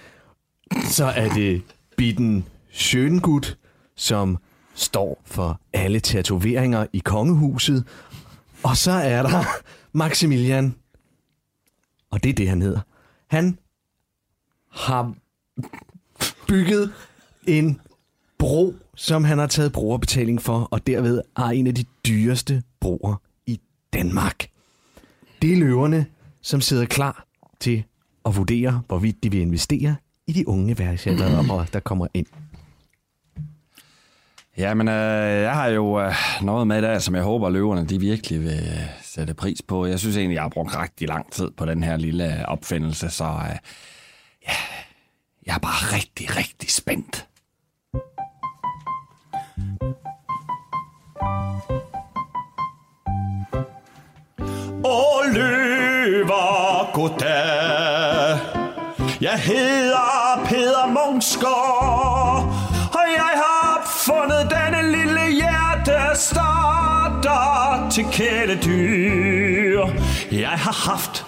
Så er det Bitten Schöngut, som står for alle tatoveringer i kongehuset. Og så er der Maximilian, og det er det, han hedder. Han har bygget en bro, som han har taget brugerbetaling for, og derved er en af de dyreste broer i Danmark. Det er løverne, som sidder klar til at vurdere, hvorvidt de vil investere i de unge iværksættere, der kommer ind. Jamen, øh, jeg har jo øh, noget med der, som jeg håber, løverne de virkelig vil øh, sætte pris på. Jeg synes egentlig, jeg har brugt rigtig lang tid på den her lille øh, opfindelse, så øh, ja, jeg er bare rigtig, rigtig spændt. Og løver, goddag. Jeg hedder Peter Munksgaard, og jeg har opfundet denne lille hjertestarter til kæledyr. Jeg har haft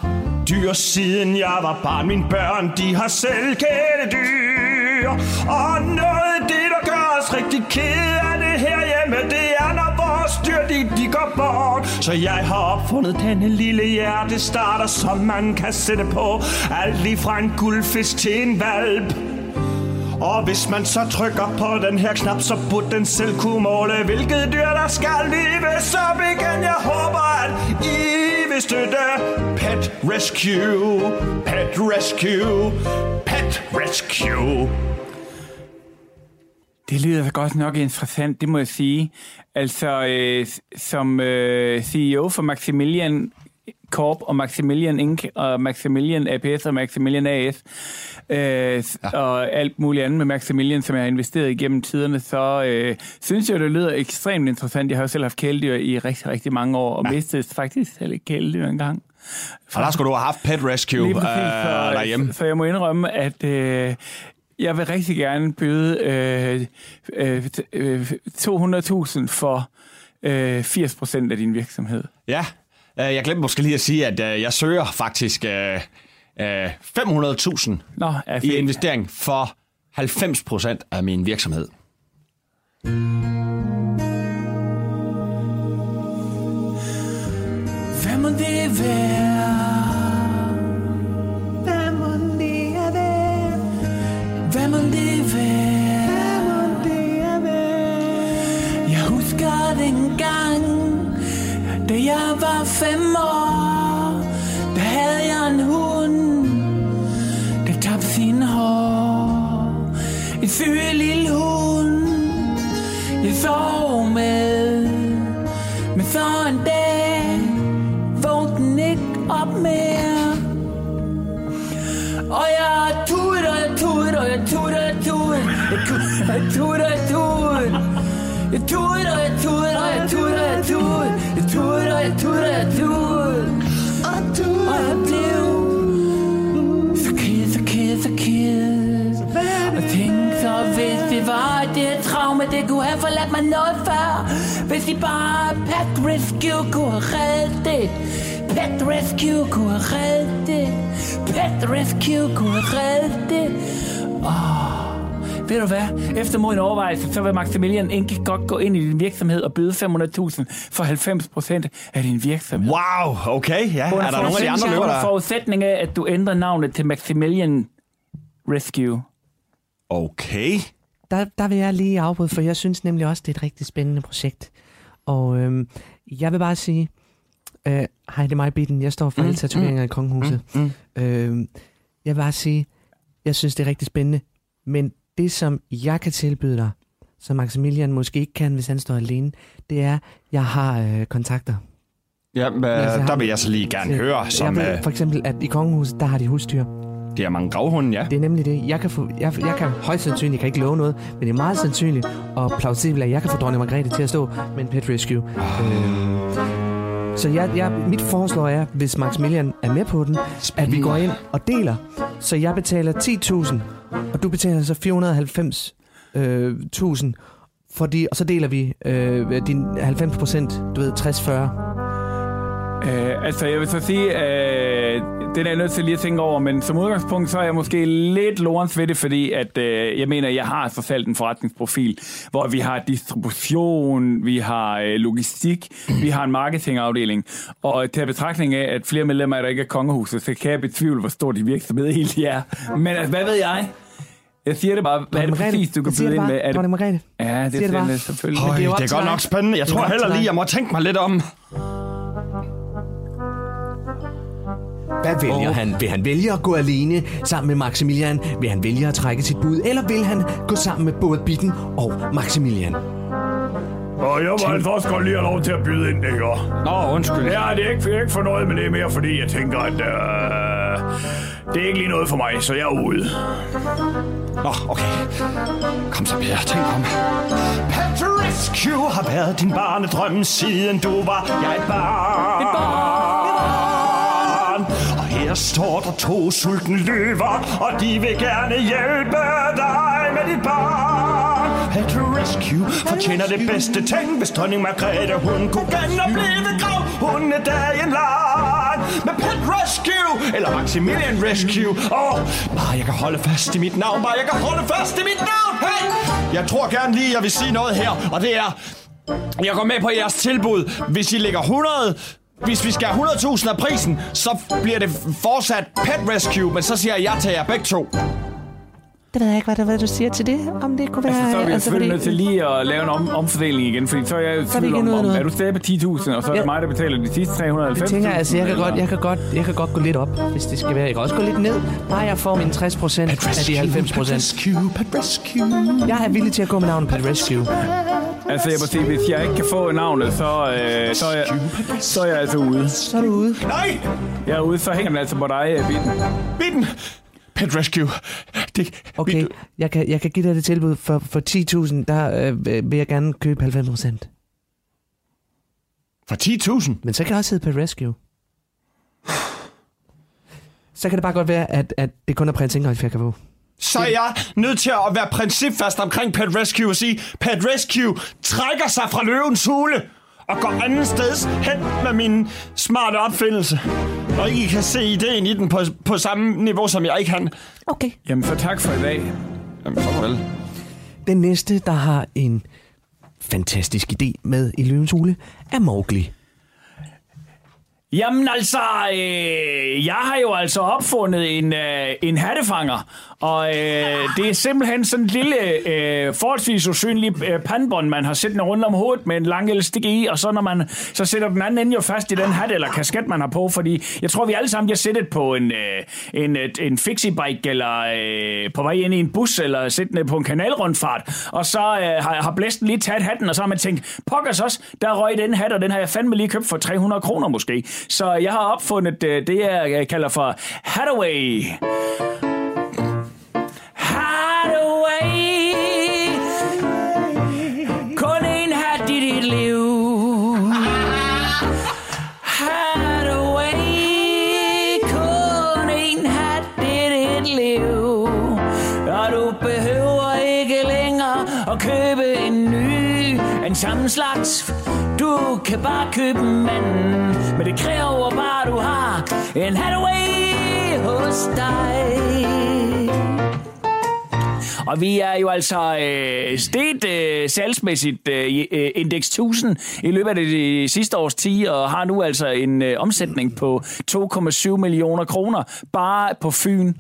dyr siden jeg var barn. Mine børn, de har selv kæledyr. Og noget af det, der gør os rigtig ked af det herhjemme, det er, når vores dyr, de, de går bort. Så jeg har opfundet denne lille hjertestarter, som man kan sætte på. Alt lige fra en guldfisk til en valp. Og hvis man så trykker på den her knap, så burde den selv kunne måle, hvilket dyr der skal lives op igen. Jeg håber, at I vil støtte Pet Rescue, Pet Rescue, Pet Rescue. Det lyder godt nok interessant, det må jeg sige. Altså, øh, som øh, CEO for Maximilian Corp og Maximilian Inc. og Maximilian APS og Maximilian AS øh, ja. og alt muligt andet med Maximilian, som jeg har investeret igennem tiderne, så øh, synes jeg, det lyder ekstremt interessant. Jeg har jo selv haft kæledyr i rigtig, rigtig mange år, og ja. mistet faktisk selv et kæledyr engang. Og der skulle du have haft Pet Rescue Lige øh, præcis, så, derhjemme. så jeg må indrømme, at øh, jeg vil rigtig gerne byde øh, øh, øh, 200.000 for øh, 80 procent af din virksomhed. Ja, øh, jeg glemte måske lige at sige, at øh, jeg søger faktisk øh, øh, 500.000 Nå, i investering for 90 procent af min virksomhed. Hvad må det være? Fem år, der havde jeg en hund, der tabte sin hår. En syg lille hund, jeg sov med, men så en dag vågnede den ikke op mere. Og jeg tudet, og jeg tudet, og jeg det kunne have forladt mig noget før. Hvis de bare Pet Rescue kunne have reddet det. Pet Rescue kunne have reddet det. Pet Rescue kunne have reddet det. Åh, ved du hvad? Efter mod en overvejelse, så vil Maximilian enkelt godt gå ind i din virksomhed og byde 500.000 for 90 procent af din virksomhed. Wow, okay. Ja, Under er der nogle af de andre under der... forudsætning af, at du ændrer navnet til Maximilian Rescue. Okay. Der, der vil jeg lige afbryde, for jeg synes nemlig også, det er et rigtig spændende projekt. Og øhm, jeg vil bare sige, øh, hej, det er mig, Bitten. Jeg står for alle tatoveringer i kongehuset. Mm, mm. Øh, jeg vil bare sige, jeg synes, det er rigtig spændende. Men det, som jeg kan tilbyde dig, som Maximilian måske ikke kan, hvis han står alene, det er, jeg har øh, kontakter. Ja, men, Altså, der vil jeg så lige gerne høre, som jeg ved, øh, for eksempel, at i kongehuset, der har de husdyr. Det er mange gravhunde, ja. Det er nemlig det. Jeg kan, få, jeg, jeg kan højst sandsynligt, jeg kan ikke love noget, men det er meget sandsynligt og plausibelt, at jeg kan få dronning Margrethe til at stå med en pet rescue. Øh, så jeg, jeg, mit forslag er, hvis Maximilian er med på den, at vi går ind og deler. Så jeg betaler 10.000, og du betaler så 490.000, øh, 1000, fordi, og så deler vi øh, din 90 procent, du ved, 60-40. Øh, altså, jeg vil så sige, øh, det er jeg nødt til lige at tænke over, men som udgangspunkt, så er jeg måske lidt lorens ved det, fordi at, øh, jeg mener, jeg har så selv en forretningsprofil, hvor vi har distribution, vi har øh, logistik, vi har en marketingafdeling, og til betragtning af, at flere medlemmer af der ikke er kongehuset, så kan jeg betvivle, hvor stor de virksomhed egentlig er. Men altså, hvad ved jeg? Jeg siger det bare, hvad er det præcis, du kan byde ind med? Er det, Dronning Margrethe. ja, det siger det er det selvfølgelig. Øj, det er det er godt nok spændende. Jeg tror heller lige, jeg må tænke mig lidt om. Hvad vælger han? Vil han vælge at gå alene sammen med Maximilian? Vil han vælge at trække sit bud? Eller vil han gå sammen med både Bitten og Maximilian? Og jeg må altså også godt lige have lov til at byde ind, ikke? Nå, undskyld. Ja, det er ikke, det er ikke for noget, men det er mere fordi, jeg tænker, at øh, det er ikke lige noget for mig, så jeg er ude. Nå, okay. Kom så, Per. Tænk om. Pet Rescue har været din barnedrøm, siden du var jeg et barn. Et barn. Og her står der to sultne løver, og de vil gerne hjælpe dig med dit barn. Pet Rescue fortjener det bedste ting, hvis dronning Margrethe, hun kunne genopleve grav hundedagen lang. Med Pet Rescue, eller Maximilian Rescue. Åh, oh, bare jeg kan holde fast i mit navn, bare jeg kan holde fast i mit navn. Hey! Jeg tror gerne lige, jeg vil sige noget her, og det er, jeg går med på jeres tilbud. Hvis I lægger 100 hvis vi skal have 100.000 af prisen, så bliver det fortsat Pet Rescue, men så siger jeg ja til jer begge to. Det ved jeg ikke, hvad, du, hvad du siger til det. Om det kunne være... Altså, så er vi altså, selvfølgelig nødt fordi- til lige at lave en om, omfordeling igen, fordi så er jeg i er tvivl om, om er du stadig på 10.000, og så er det Ja. mig, der betaler de sidste 390.000? Jeg tænker, altså, jeg kan, godt, jeg, kan godt, jeg kan godt gå lidt op, hvis det skal være. Jeg kan også gå lidt ned. Bare jeg får mine 60 procent af de 90 procent. Rescue, Pet Rescue. Jeg er villig til at gå med navnet Pet Rescue. Altså, jeg må sige, hvis jeg ikke kan få navnet, så, øh, så, er jeg, så er jeg altså ude. Så er du ude. Nej! Jeg er ude, så hænger den altså på dig, øh, Bitten. Bitten! Pet Rescue. Det, Okay, jeg kan, jeg kan give dig det tilbud. For, for 10.000, der øh, vil jeg gerne købe 90 procent. For 10.000? Men så kan jeg også hedde Pet Rescue. Så kan det bare godt være, at, at det kun er prins Ingolf, jeg kan få. Så er jeg nødt til at være principfast omkring Pet Rescue og sige, Pet Rescue trækker sig fra løvens hule. og går anden steds hen med min smarte opfindelse. Og I kan se ideen i den på, på samme niveau, som jeg ikke kan. Okay. Jamen, så tak for i dag. Jamen, så vel. Den næste, der har en fantastisk idé med i Løvens Hule, er Mowgli. Jamen altså, øh, jeg har jo altså opfundet en, øh, en hattefanger, og øh, det er simpelthen sådan en lille, øh, forholdsvis usynlig øh, pandbånd, man har sættende rundt om hovedet med en lang elastik i, og så når man så sætter den anden ende jo fast i den hat eller kasket, man har på, fordi jeg tror, vi alle sammen har sættet på en, øh, en, et, en fixie-bike, eller øh, på vej ind i en bus, eller sættende på en kanalrundfart, og så øh, har, har blæsten lige taget hatten, og så har man tænkt, pokkers også, der røg den hat, og den har jeg fandme lige købt for 300 kroner måske. Så jeg har opfundet øh, det, jeg kalder for Hathaway. En slags Du kan bare købe manden Men det kræver bare du har En Hathaway hos dig og vi er jo altså øh, steget øh, salgsmæssigt øh, øh, indeks 1000 i løbet af det, de sidste års 10, og har nu altså en øh, omsætning på 2,7 millioner kroner bare på Fyn.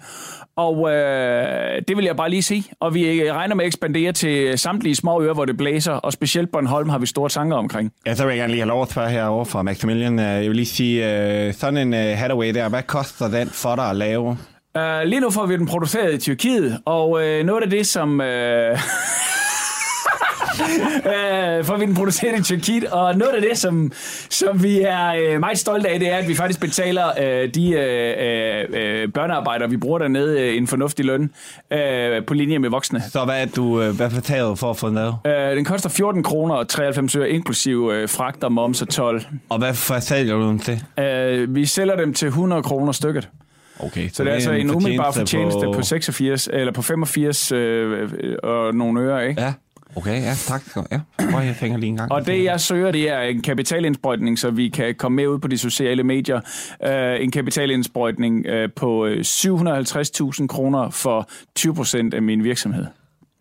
Og øh, det vil jeg bare lige sige. Og vi regner med at ekspandere til samtlige små øer, hvor det blæser, og specielt Bornholm har vi store tanker omkring. Ja, så vil jeg gerne lige have lov at spørge herovre fra Maximilian. Øh, Jeg vil lige sige, øh, sådan en øh, Hathaway der, hvad koster den for dig at lave? Uh, lige nu får vi den produceret i Tyrkiet, og uh, noget af det, som... Uh, (laughs) Uh, får vi den produceret i Tyrkiet, og noget af det, som, som vi er uh, meget stolte af, det er, at vi faktisk betaler uh, de uh, uh, børnearbejdere, vi bruger dernede, uh, en fornuftig løn uh, på linje med voksne. Så hvad er du, øh, hvad betaler for at få den lavet? Uh, den koster 14 kroner og 93 øre, inklusiv uh, fragt og moms og 12. Og hvad for sælger du den til? Uh, vi sælger dem til 100 kroner stykket. Okay, Så det er altså en umiddelbar fortjeneste på, på 86, eller på 85 øh, og nogle øre, ikke? Ja, okay, ja, tak. Ja, prøv jeg fingre lige en gang. Og det, jeg søger, det er en kapitalindsprøjtning, så vi kan komme med ud på de sociale medier. Uh, en kapitalindsprøjtning uh, på øh, 750.000 kroner for 20 procent af min virksomhed.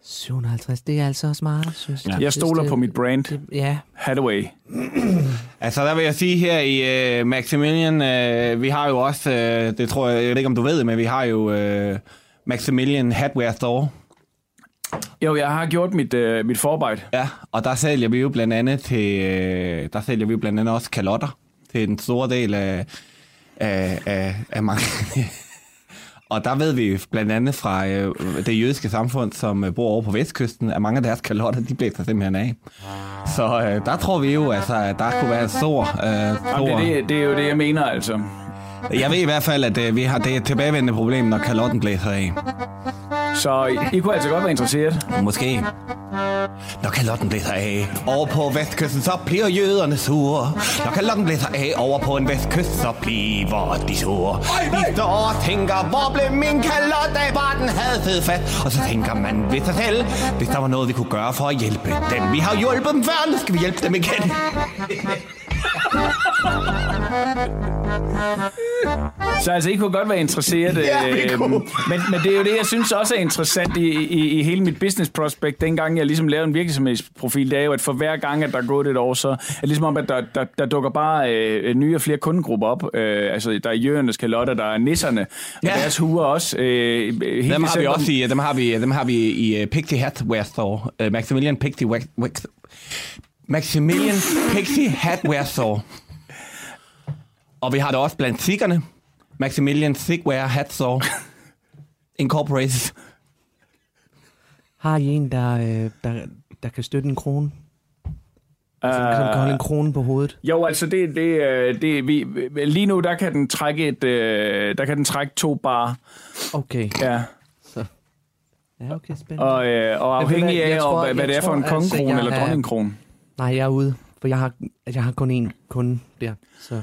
750, det er altså også meget, synes jeg. Jeg stoler på mit brand, Det, ja, Hathaway. (clears throat) Altså, der vil jeg sige her i uh, Maximilian, uh, vi har jo også, uh, det tror jeg, jeg ved ikke om du ved det, men vi har jo uh, Maximilian Hardware Store. Jo, jeg har gjort mit, uh, mit forarbejde. Ja, og der sælger vi jo blandt andet til, øh, der sælger vi jo blandt andet også kalotter til den store del af, af, af, af mange. (laughs) og der ved vi blandt andet fra øh, det jødiske samfund, som øh, bor over på vestkysten, at mange af deres kalotter, de blæser simpelthen af. Så øh, der tror vi jo, altså, at der kunne være en stor... Øh, Jamen, stor det, er det, det er jo det, jeg mener, altså. jeg ved i hvert fald, at øh, vi har det et tilbagevendende problem, når kalotten blæser af. Så I, I kunne altså godt være interesseret. Måske. Når kalotten blæser af over på vestkysten, så bliver jøderne sure. Når kalotten blæser af over på en vestkyst, så bliver de sure. De står og tænker, hvor blev min kalot af, bare den havde fed fat. Og så tænker man ved sig selv, hvis der var noget, vi kunne gøre for at hjælpe dem. Vi har hjulpet dem før, nu skal vi hjælpe dem igen. (laughs) Så altså, I kunne godt være interesseret. (laughs) Ja, vi øh, men, men det er jo det, jeg synes også er interessant i, i, i hele mit business prospect, dengang jeg ligesom lavede en virksomhedsprofil, det er jo, at for hver gang, at der er gået et år, så er det ligesom om, at der, der, der dukker bare øh, nye og flere kundegrupper op. Øh, altså, der er jøernes kalotter, der er nisserne, og Ja. deres huer også. Øh, helt Dem har vi december- også i, dem har vi, dem har vi i uh, Pixie Hatware Store. Uh, Maximilian Pixie Wax, Wax, Maximilian Pixie Hatware Store. Og vi har det også blandt sikkerne. Maximilian Sigwear Hat Store. (laughs) Incorporated. har I en, der, øh, der, der kan støtte en krone? Altså, som kan holde en krone på hovedet? Jo, altså det, det, øh, det vi, lige nu der kan den trække et, øh, der kan den trække to bar. Okay. Ja. Ja, okay, spændende. Og, øh, og afhængig hvad, jeg af, tror- hvad, hvad det er for en altså, kongekrone jeg eller er- dronningkrone. Nej, jeg er ude, for jeg har, jeg har kun én kunde der. Så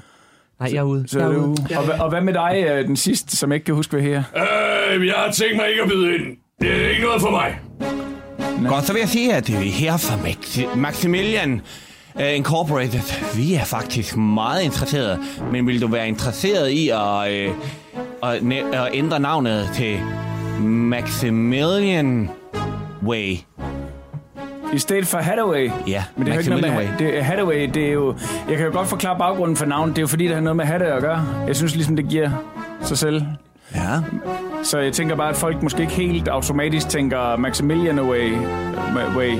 nej, jeg er ude. Så jeg er ude. ude. Og, og hvad med dig, øh, den sidste, som jeg ikke kan huske, hvad her? Øh, jeg har tænkt mig ikke at byde ind. Det er ikke noget for mig. Godt, så vil jeg sige, at vi er her fra Maxi- Maximilian uh, Incorporated, vi er faktisk meget interesserede. Men vil du være interesseret i at, uh, at, at ændre navnet til Maximilian Way? I stedet for Hathaway. Ja, Men det er ikke noget med, det, Hathaway, det er jo... Jeg kan jo godt forklare baggrunden for navnet. Det er jo fordi, det har noget med hatte at gøre. Jeg synes ligesom, det giver sig selv. Ja. Så jeg tænker bare, at folk måske ikke helt automatisk tænker Maximilian Away. way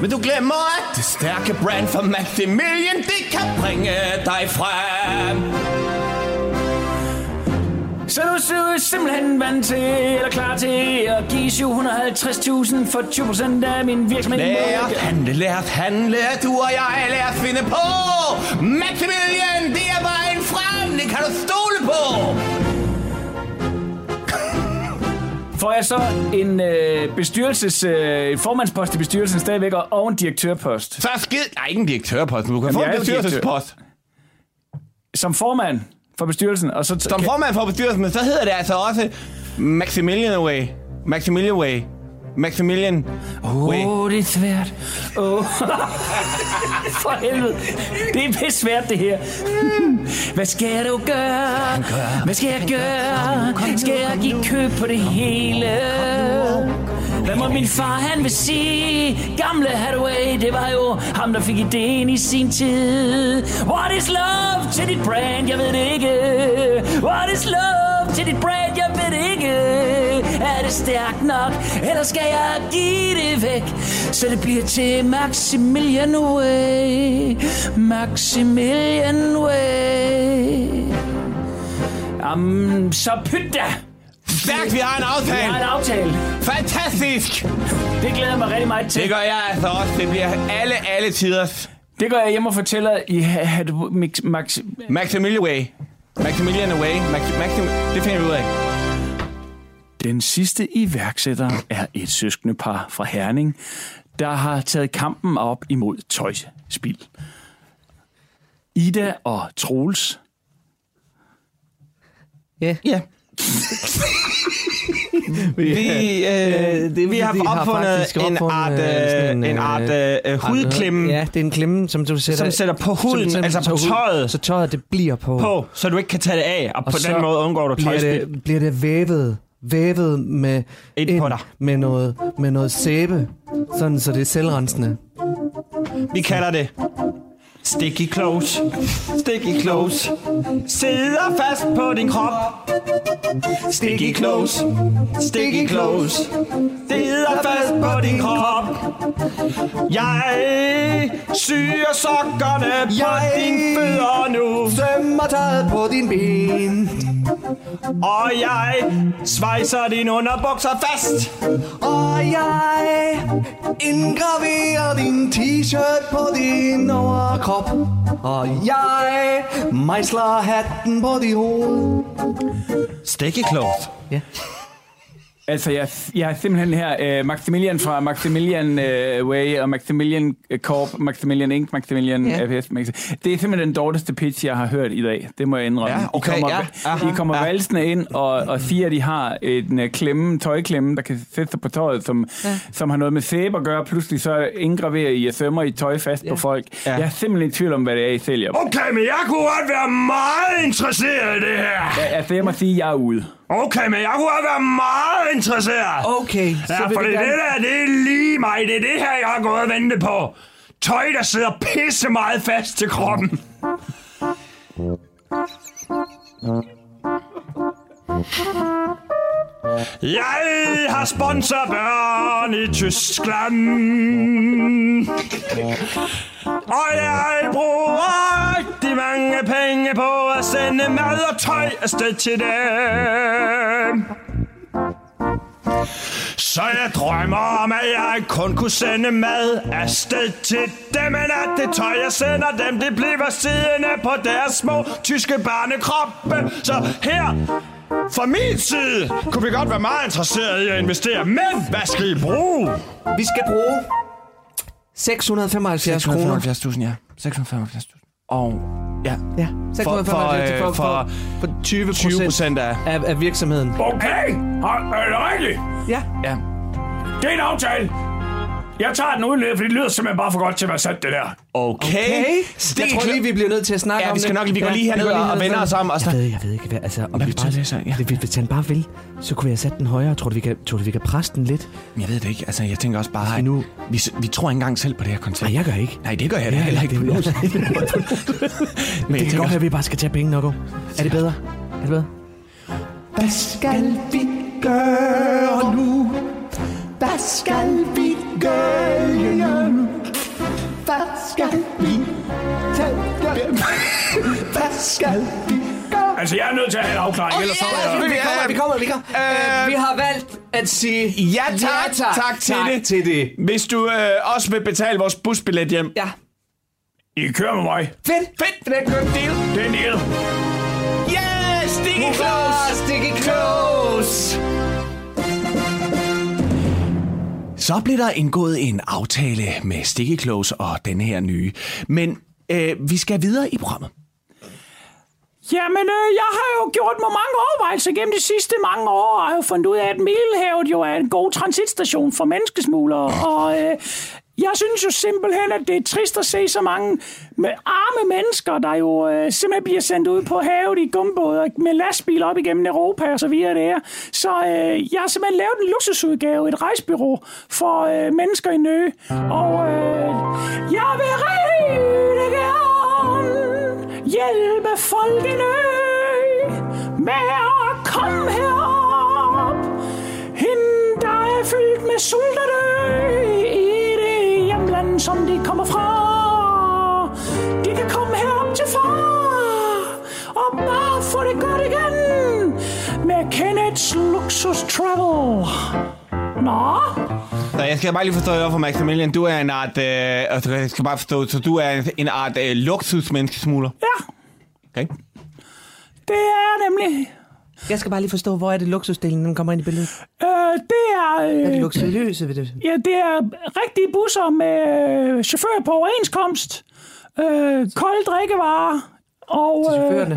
Men du glemmer, at det stærke brand for Maximilian, det kan bringe dig frem. Så du er simpelthen vant til, eller klar til at give 750.000 for 20% af min virksomhed. Lad os handle, lad os handle, du og jeg, lad os finde på. Maximilian, det er vejen frem, det kan du stole på. Får jeg så en øh, bestyrelses, øh, formandspost i bestyrelsen stadigvæk, og- en direktørpost. Så skid... Nej, ikke en direktørpost, men du kan Jamen, få er en bestyrelsespost. Som formand for bestyrelsen, og så... Som formand for bestyrelsen, men så hedder det altså også Maximilian Way. Maximilian Way. Maximilian. Åh, oh, det er svært. Oh. (laughs) for helvede. Det er pisse svært, det her. Hvad skal du gøre? Hvad skal jeg gøre? Skal jeg give køb på det hele? Hvad må min far, han vil sige? Gamle Hathaway, det var jo ham, der fik ideen i sin tid. What is love til dit brand? Jeg ved det ikke. What is love til dit brand? Jeg ved det ikke. Er det stærkt nok? Eller skal jeg give det væk? Så det bliver til Maximilian Way. Maximilian Way. Jamen, så pyt da! Stærkt, vi har en Vi aftale. har en aftale. Fantastisk. Det glæder jeg mig rigtig meget til. Det gør jeg altså også. Det bliver alle, alle tiders. Det går jeg hjem og fortæller i ha- ha- mix, max, Maximilian Way. Maximilian Way. Max, Maxim, det finder vi ud af. Den sidste iværksætter er et søskende par fra Herning, der har taget kampen op imod tøjspil. Ida og Troels. Ja. Ja. (laughs) vi, øh, det, vi har opfundet faktisk en art, øh, øh, sådan en art øh, hudklemme Ja, det er en klemme, som du sætter, Som sætter på huden, som altså på tøjet. Så tøjet, det bliver på. på, så du ikke kan tage det af, og, Og på den måde undgår du bliver det, bliver det vævet, vævet med, Ind dig. med, noget, med noget sæbe, sådan så det er selvrensende. Vi kalder det Sticky close. Sticky close. Sidder fast på din krop. Sticky close. Sticky close. Sidder fast på din krop. Jeg syr sokkerne på Jeg- dine fødder nu. Sømmer tøjet på din ben, Og jeg svejser dine underbukser fast. og jeg indgraverer din t-shirt på din overkrop. Og jeg mejsler hatten på dit hoved. Sticky close. Ja. Altså, jeg, jeg er simpelthen her uh, Maximilian fra Maximilian uh, Way og Maximilian øh, Corp, Maximilian Inc., Maximilian ja. FS. Maxi- Det er simpelthen den dårligste pitch, jeg har hørt i dag. Det må jeg indrømme. Ja, okay, I kommer, ja, aha, I kommer ja. valsende ind og, og siger, at de har en uh, klemme, tøjklemme, der kan sætte sig på tøjet, som, ja. som har noget med sæbe at gøre. Pludselig så indgraverer I og sømmer I tøj fast ja. på folk. Ja. Ja. Jeg er simpelthen i tvivl om, hvad det er, I sælger. Okay, men jeg kunne godt være meget interesseret i det her. Ja, altså, jeg må sige, at jeg er ude. Okay, men jeg kunne godt være meget interesseret. Okay, så Ja, for det, gerne... det der, det er lige mig. Det er det her, jeg har gået og ventet på. Tøj, der sidder pisse meget fast til kroppen. Jeg har sponsorbørn i Tyskland. Og jeg bruger rigtig mange penge på at sende mad og tøj afsted til dem. Så jeg drømmer om, at jeg kun kunne sende mad afsted til dem, men at det tøj, jeg sender dem, det bliver siddende på deres små tyske barnekroppe. Så her, fra min side, kunne vi godt være meget interesseret i at investere, men hvad skal I bruge? Vi skal bruge 675 kroner. 675.000, ja. 675.000. Og ja, Ja, 675 for, for, for, for, for 20 20 procent af... af, af virksomheden. Okay, er det rigtigt? Ja, Ja. Det er en aftale. Jeg tager den uden for det lyder simpelthen bare for godt til at være sat, det der. Okay. Jeg tror lige, vi bliver nødt til at snakke Ja, om vi skal nok- vi går lige herned og- og vender os om, og Jeg så- ved, jeg ved ikke, hvad, altså, om Hvad vi bare, det så? Ja. Hvis, hvis han bare vil, så kunne vi have sat den højere. Tror du, vi kan, tror du, vi kan presse den lidt? Men Jeg ved det ikke. Altså, jeg tænker også bare, vi at nu- vi, vi tror ikke engang selv på det her koncept. Nej, jeg gør ikke. Nej, det gør jeg da heller ikke. det, det, (laughs) Men det kan godt være, at vi bare skal tage penge nok. Er det bedre? Er det bedre? Hvad skal vi gøre nu? Hvad skal vi gøre nu? Hvad skal vi tage? Hvad skal vi gøre? Altså, jeg er nødt til at have en afklaring, ellers så er jeg... vi kommer, vi kommer, vi kommer. Øh, vi har valgt at sige Ja tak, ja, tak, tak til tak det. til det. Hvis du øh, også vil betale vores busbillet hjem. Ja. I kører med mig. Fedt. Fedt, det er en good deal. Det er en deal. Yes, Sticky Close! Sticky close. Så blev der indgået en aftale med Sticky Close og den her nye. Men øh, vi skal videre i programmet. Jamen, øh, jeg har jo gjort mig mange overvejelser gennem de sidste mange år, og har jo fundet ud af, at Middelhavet jo er en god transitstation for menneskesmuglere. Og øh, jeg synes jo simpelthen, at det er trist at se så mange med arme mennesker, der jo øh, simpelthen bliver sendt ud på havet i gumbåder med lastbil op igennem Europa og så videre der. Så øh, jeg har simpelthen lavet en luksusudgave, et rejsbyrå for øh, mennesker i nø. Og øh, jeg vil rigtig gerne hjælpe folk i nø med at komme herop. Hende, der er fyldt med sult og død som de kommer fra. De kan komme herop til far og bare få det godt igen med Kenneths Luxus Travel. Nå, Så jeg skal bare lige forstå over for Maximilian. Du er en art... Øh, altså, jeg skal bare forstå, så du er en art øh, luksusmenneskesmugler. ja, Okay. det er jeg nemlig. Jeg skal bare lige forstå, hvor er det luksusdelen, den kommer ind i billedet? Øh, det er... Er det Øh, luksuriøse ved det? Ja, det er rigtige busser med øh, chauffører på overenskomst, øh, kolde drikkevarer, og, Til øh, chaufførerne?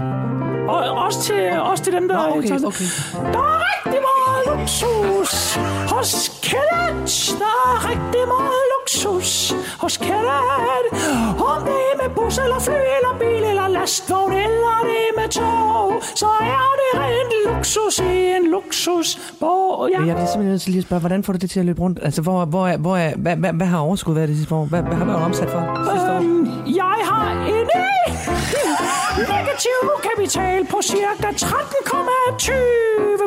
og også, til, også til dem, der... Nå, okay, okay. Der er rigtig meget luksus hos Kenneth. Der er rigtig meget luksus hos Kenneth. Om det er med bus eller fly eller bil eller lastvogn eller det er med tog, så er det rent luksus i en luksusbog. Ja. Jeg bliver simpelthen nødt til lige at spørge, hvordan får du det til at løbe rundt? Altså, hvor, hvor, er, hvor er, hvad, hvad, hvad har overskud været det sidste år? Hvad, hvad har du omsat for sidste år? Øhm, jeg har en negativ kapital på cirka 13,20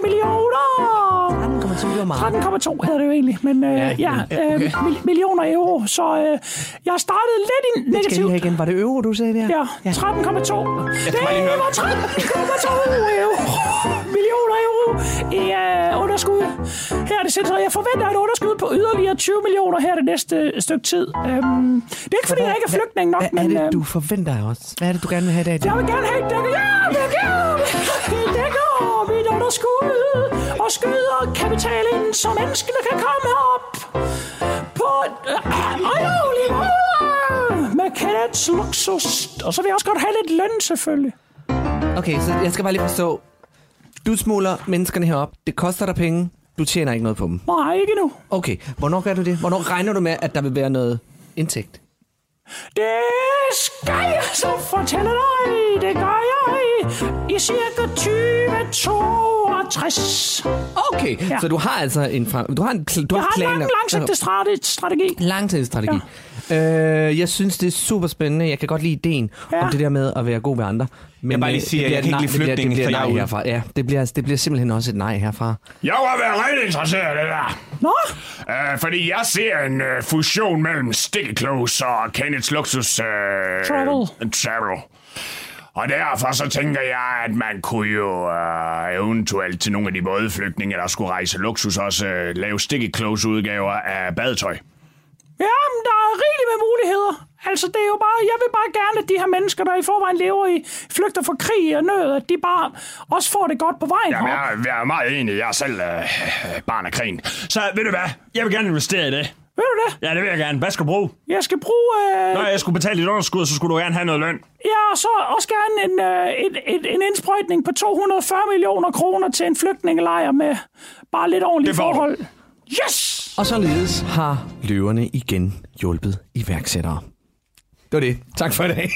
millioner. 13,2 millioner meget. 13,2 hedder det jo egentlig, men øh, ja, ja, ja øh, mil- millioner euro. Så øh, jeg startede lidt i Skal jeg negativ. lige have igen? Var det euro, du sagde der? Ja, 13,2. Det var 13,2 euro. millioner euro i øh, underskud. Her er det sæt, så jeg forventer et underskud på yderligere 20 millioner her det næste øh, stykke tid. Øhm, det er ikke, fordi jeg ikke er flygtning nok, Hvad er men... det, øh, du forventer af os? Hvad er det, du gerne vil have i dag? jeg vil gerne have dækket, ja, dækket, dækket mit underskud og skyder kapital ind, så menneskene kan komme op på et øh, ejlig måde med Kenneths luksus. Og så vil jeg også godt have lidt løn, selvfølgelig. Okay, så jeg skal bare lige forstå. Du smuler menneskerne herop. Det koster dig penge. Du tjener ikke noget på dem. Nej, ikke nu. Okay, hvornår gør du det? Hvornår regner du med, at der vil være noget indtægt? Det skal jeg så fortælle dig. Det gør jeg i cirka 2062. Okay, ja. Så du har altså en, frem, du har en, pl- du Jeg har en planer. lang, langsigtet strate- strategi. Langtidsstrategi. Ja. Øh, jeg synes, det er super spændende. Jeg kan godt lide ideen ja. Om det der med at være god ved andre. Men Jeg bare lige øh, sige, det at jeg bliver kan ikke lide det bliver- flygtninge, det bliver er nej herfra. Ja, det bliver, det bliver simpelthen også et nej herfra. Jeg var været rigtig interesseret i det der. Nå, Uh, fordi jeg ser en uh, fusion mellem Sticky Close og Kenneth's Luxus uh, Travel. Travel. Og derfor så tænker jeg, at man kunne jo uh, eventuelt til nogle af de bådflygtninge, der skulle rejse luksus, også uh, lave Sticky Close udgaver af badetøj. Jamen, der er rigeligt med muligheder. Altså, det er jo bare, jeg vil bare gerne, at de her mennesker, der i forvejen lever i flygter fra krig og nød, at de bare også får det godt på vejen Jamen, jeg, jeg er meget enig. Jeg er selv uh, barn af krigen. Så ved du hvad? Jeg vil gerne investere i det. Ved du det? Ja, det vil jeg gerne. Hvad skal du bruge? Jeg skal bruge... Øh, Når jeg skulle betale dit underskud, så skulle du gerne have noget løn. ja, og så også gerne en, øh, et, et, en indsprøjtning på 240 millioner kroner til en flygtningelejr med bare lidt ordentlige får du. forhold. Yes! Og således har løverne igen hjulpet iværksættere. Det var det. Tak for i dag.